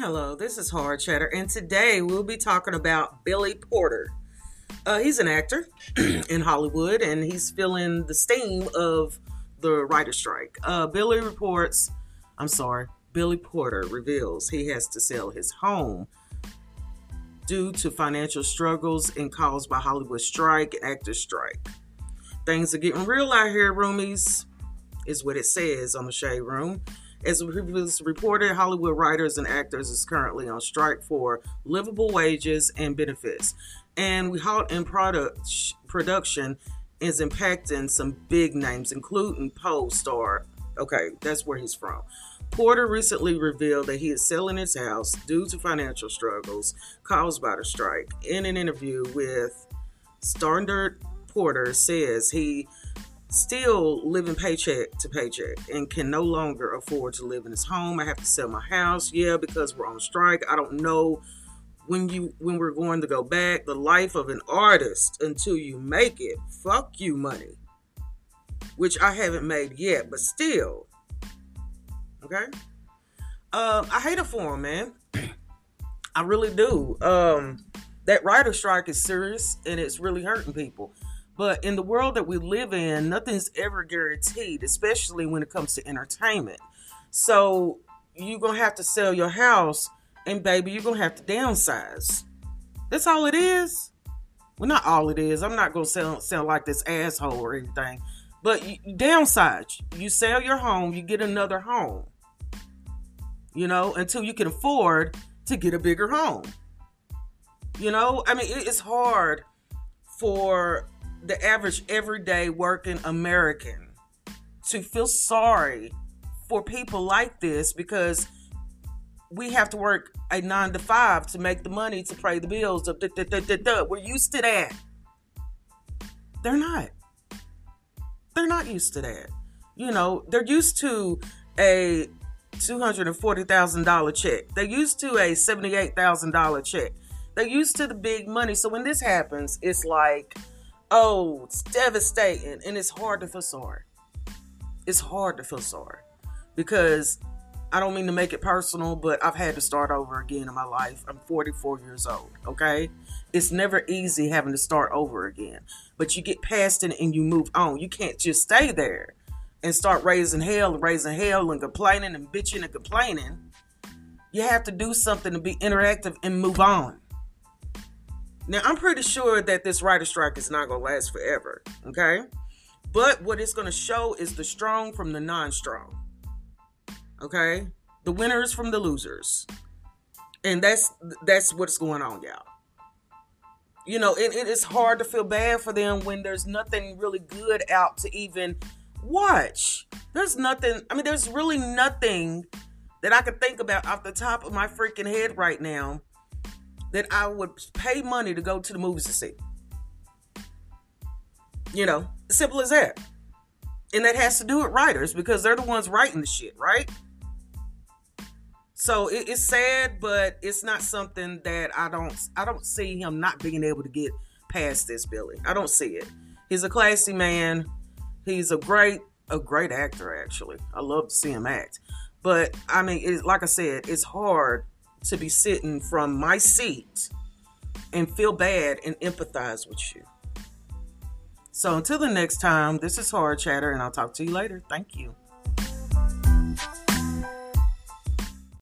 Hello, this is Hard Chatter, and today we'll be talking about Billy Porter. Uh, he's an actor in Hollywood, and he's feeling the steam of the writer strike. Uh, Billy reports, I'm sorry, Billy Porter reveals he has to sell his home due to financial struggles and caused by Hollywood strike actor strike. Things are getting real out here, roomies, is what it says on the Shade Room. As was reported, Hollywood writers and actors is currently on strike for livable wages and benefits. And we halt in product production is impacting some big names, including Pose star. Okay, that's where he's from. Porter recently revealed that he is selling his house due to financial struggles caused by the strike. In an interview with Standard, Porter says he still living paycheck to paycheck and can no longer afford to live in his home. I have to sell my house, yeah, because we're on strike. I don't know when you when we're going to go back. The life of an artist until you make it. Fuck you, money. Which I haven't made yet, but still. Okay. Um, I hate it for him, man. I really do. Um, that writer strike is serious and it's really hurting people. But in the world that we live in, nothing's ever guaranteed, especially when it comes to entertainment. So you're going to have to sell your house, and baby, you're going to have to downsize. That's all it is. Well, not all it is. I'm not going to sound, sound like this asshole or anything. But you, downsize. You sell your home, you get another home. You know, until you can afford to get a bigger home. You know, I mean, it's hard for the average everyday working American to feel sorry for people like this because we have to work a nine to five to make the money to pay the bills. We're used to that. They're not. They're not used to that. You know, they're used to a $240,000 check. They're used to a $78,000 check. They're used to the big money. So when this happens, it's like, Oh, it's devastating. And it's hard to feel sorry. It's hard to feel sorry because I don't mean to make it personal, but I've had to start over again in my life. I'm 44 years old, okay? It's never easy having to start over again, but you get past it and you move on. You can't just stay there and start raising hell and raising hell and complaining and bitching and complaining. You have to do something to be interactive and move on. Now, I'm pretty sure that this writer strike is not going to last forever, okay? But what it's going to show is the strong from the non strong, okay? The winners from the losers. And that's that's what's going on, y'all. You know, it, it is hard to feel bad for them when there's nothing really good out to even watch. There's nothing, I mean, there's really nothing that I can think about off the top of my freaking head right now that I would pay money to go to the movies to see. You know, simple as that. And that has to do with writers because they're the ones writing the shit, right? So it, it's sad, but it's not something that I don't I don't see him not being able to get past this, Billy. I don't see it. He's a classy man. He's a great a great actor actually. I love to see him act. But I mean, it, like I said, it's hard to be sitting from my seat and feel bad and empathize with you. So until the next time, this is Horror Chatter, and I'll talk to you later. Thank you.